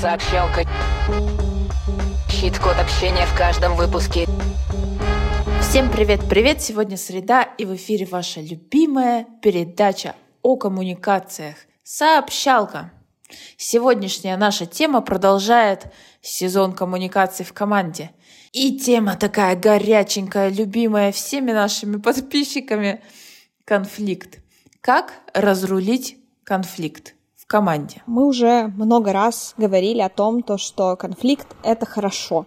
Сообщалка. Щит-код общения в каждом выпуске. Всем привет-привет! Сегодня среда, и в эфире ваша любимая передача о коммуникациях «Сообщалка». Сегодняшняя наша тема продолжает сезон коммуникаций в команде. И тема такая горяченькая, любимая всеми нашими подписчиками – конфликт. Как разрулить конфликт? Команде. Мы уже много раз говорили о том, то, что конфликт — это хорошо.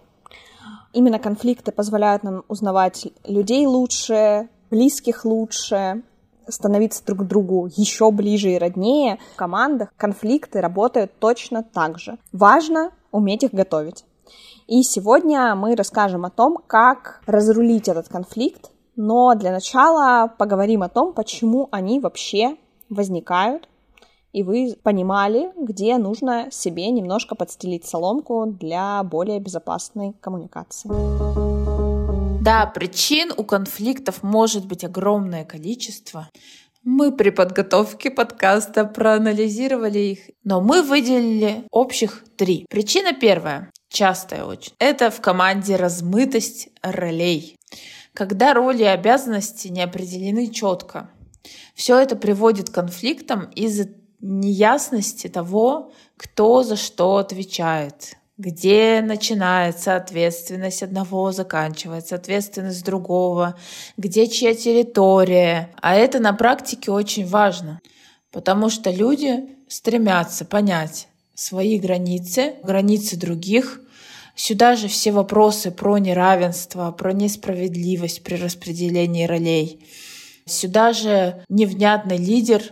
Именно конфликты позволяют нам узнавать людей лучше, близких лучше, становиться друг к другу еще ближе и роднее. В командах конфликты работают точно так же. Важно уметь их готовить. И сегодня мы расскажем о том, как разрулить этот конфликт, но для начала поговорим о том, почему они вообще возникают, и вы понимали, где нужно себе немножко подстелить соломку для более безопасной коммуникации. Да, причин у конфликтов может быть огромное количество. Мы при подготовке подкаста проанализировали их, но мы выделили общих три. Причина первая, частая очень, это в команде размытость ролей. Когда роли и обязанности не определены четко. Все это приводит к конфликтам из-за неясности того, кто за что отвечает, где начинается ответственность одного, заканчивается ответственность другого, где чья территория. А это на практике очень важно, потому что люди стремятся понять свои границы, границы других. Сюда же все вопросы про неравенство, про несправедливость при распределении ролей. Сюда же невнятный лидер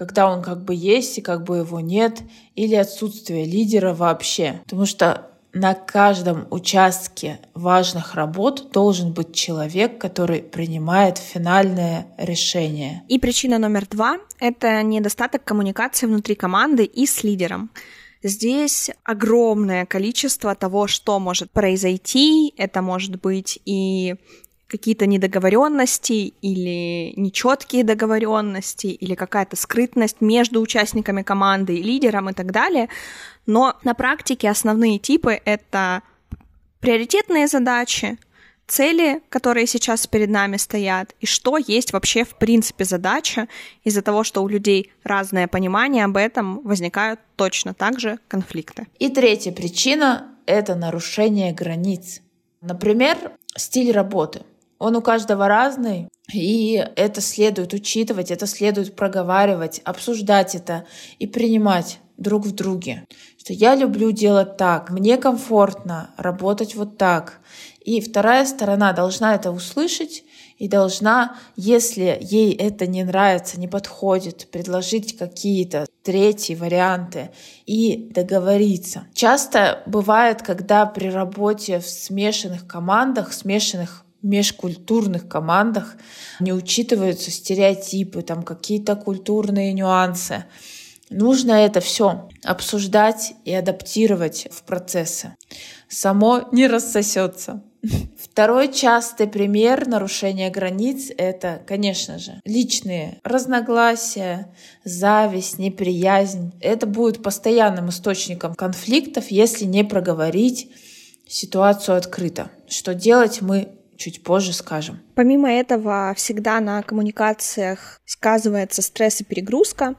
когда он как бы есть и как бы его нет, или отсутствие лидера вообще. Потому что на каждом участке важных работ должен быть человек, который принимает финальное решение. И причина номер два — это недостаток коммуникации внутри команды и с лидером. Здесь огромное количество того, что может произойти. Это может быть и какие-то недоговоренности или нечеткие договоренности или какая-то скрытность между участниками команды и лидером и так далее. Но на практике основные типы — это приоритетные задачи, цели, которые сейчас перед нами стоят, и что есть вообще в принципе задача. Из-за того, что у людей разное понимание об этом, возникают точно так же конфликты. И третья причина — это нарушение границ. Например, стиль работы. Он у каждого разный, и это следует учитывать, это следует проговаривать, обсуждать это и принимать друг в друге. Что я люблю делать так, мне комфортно работать вот так. И вторая сторона должна это услышать и должна, если ей это не нравится, не подходит, предложить какие-то третьи варианты и договориться. Часто бывает, когда при работе в смешанных командах, смешанных межкультурных командах не учитываются стереотипы, там какие-то культурные нюансы. Нужно это все обсуждать и адаптировать в процессы. Само не рассосется. Второй частый пример нарушения границ — это, конечно же, личные разногласия, зависть, неприязнь. Это будет постоянным источником конфликтов, если не проговорить ситуацию открыто. Что делать мы чуть позже скажем. Помимо этого, всегда на коммуникациях сказывается стресс и перегрузка.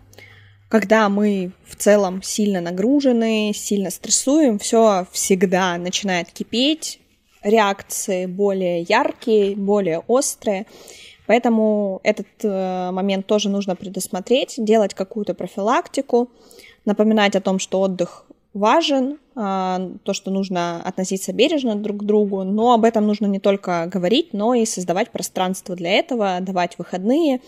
Когда мы в целом сильно нагружены, сильно стрессуем, все всегда начинает кипеть, реакции более яркие, более острые. Поэтому этот э, момент тоже нужно предусмотреть, делать какую-то профилактику, напоминать о том, что отдых важен, а, то, что нужно относиться бережно друг к другу, но об этом нужно не только говорить, но и создавать пространство для этого, давать выходные,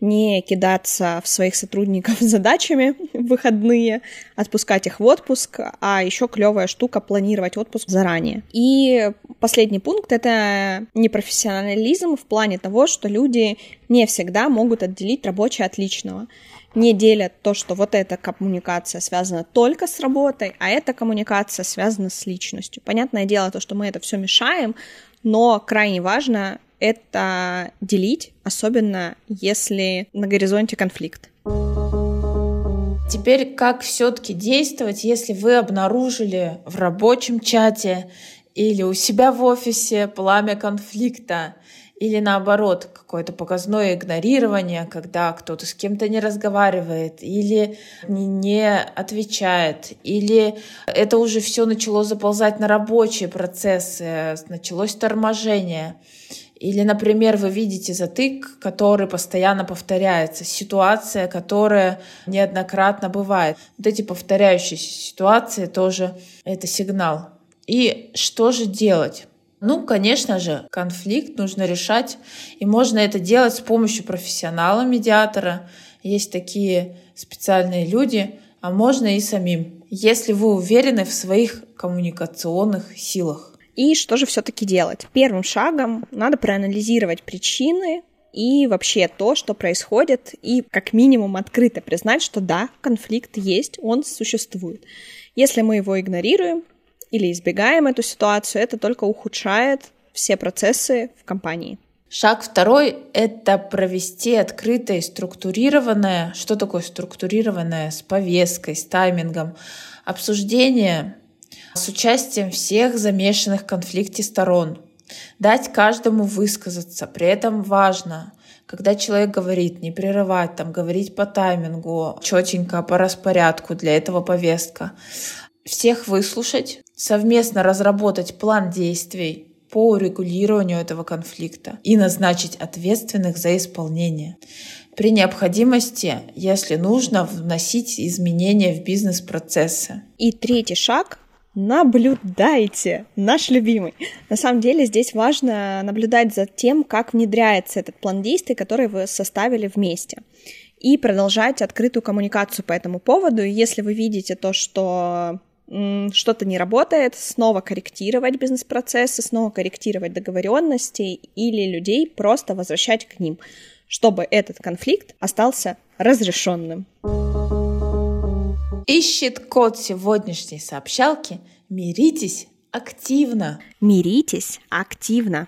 не кидаться в своих сотрудников задачами в выходные, отпускать их в отпуск, а еще клевая штука планировать отпуск заранее. И последний пункт это непрофессионализм в плане того, что люди не всегда могут отделить рабочее от личного не делят то, что вот эта коммуникация связана только с работой, а эта коммуникация связана с личностью. Понятное дело, то, что мы это все мешаем, но крайне важно это делить, особенно если на горизонте конфликт. Теперь как все-таки действовать, если вы обнаружили в рабочем чате или у себя в офисе пламя конфликта, или наоборот, какое-то показное игнорирование, когда кто-то с кем-то не разговаривает, или не, отвечает, или это уже все начало заползать на рабочие процессы, началось торможение. Или, например, вы видите затык, который постоянно повторяется, ситуация, которая неоднократно бывает. Вот эти повторяющиеся ситуации тоже это сигнал. И что же делать? Ну, конечно же, конфликт нужно решать, и можно это делать с помощью профессионала-медиатора. Есть такие специальные люди, а можно и самим, если вы уверены в своих коммуникационных силах. И что же все-таки делать? Первым шагом надо проанализировать причины и вообще то, что происходит, и как минимум открыто признать, что да, конфликт есть, он существует. Если мы его игнорируем, или избегаем эту ситуацию, это только ухудшает все процессы в компании. Шаг второй — это провести открытое структурированное, что такое структурированное, с повесткой, с таймингом, обсуждение с участием всех замешанных в конфликте сторон. Дать каждому высказаться. При этом важно, когда человек говорит, не прерывать, там, говорить по таймингу, четенько, по распорядку, для этого повестка всех выслушать, совместно разработать план действий по урегулированию этого конфликта и назначить ответственных за исполнение. При необходимости, если нужно, вносить изменения в бизнес-процессы. И третий шаг наблюдайте, наш любимый. На самом деле здесь важно наблюдать за тем, как внедряется этот план действий, который вы составили вместе и продолжать открытую коммуникацию по этому поводу. Если вы видите то, что что-то не работает, снова корректировать бизнес-процессы, снова корректировать договоренности или людей просто возвращать к ним, чтобы этот конфликт остался разрешенным. Ищет код сегодняшней сообщалки. Миритесь активно. Миритесь активно.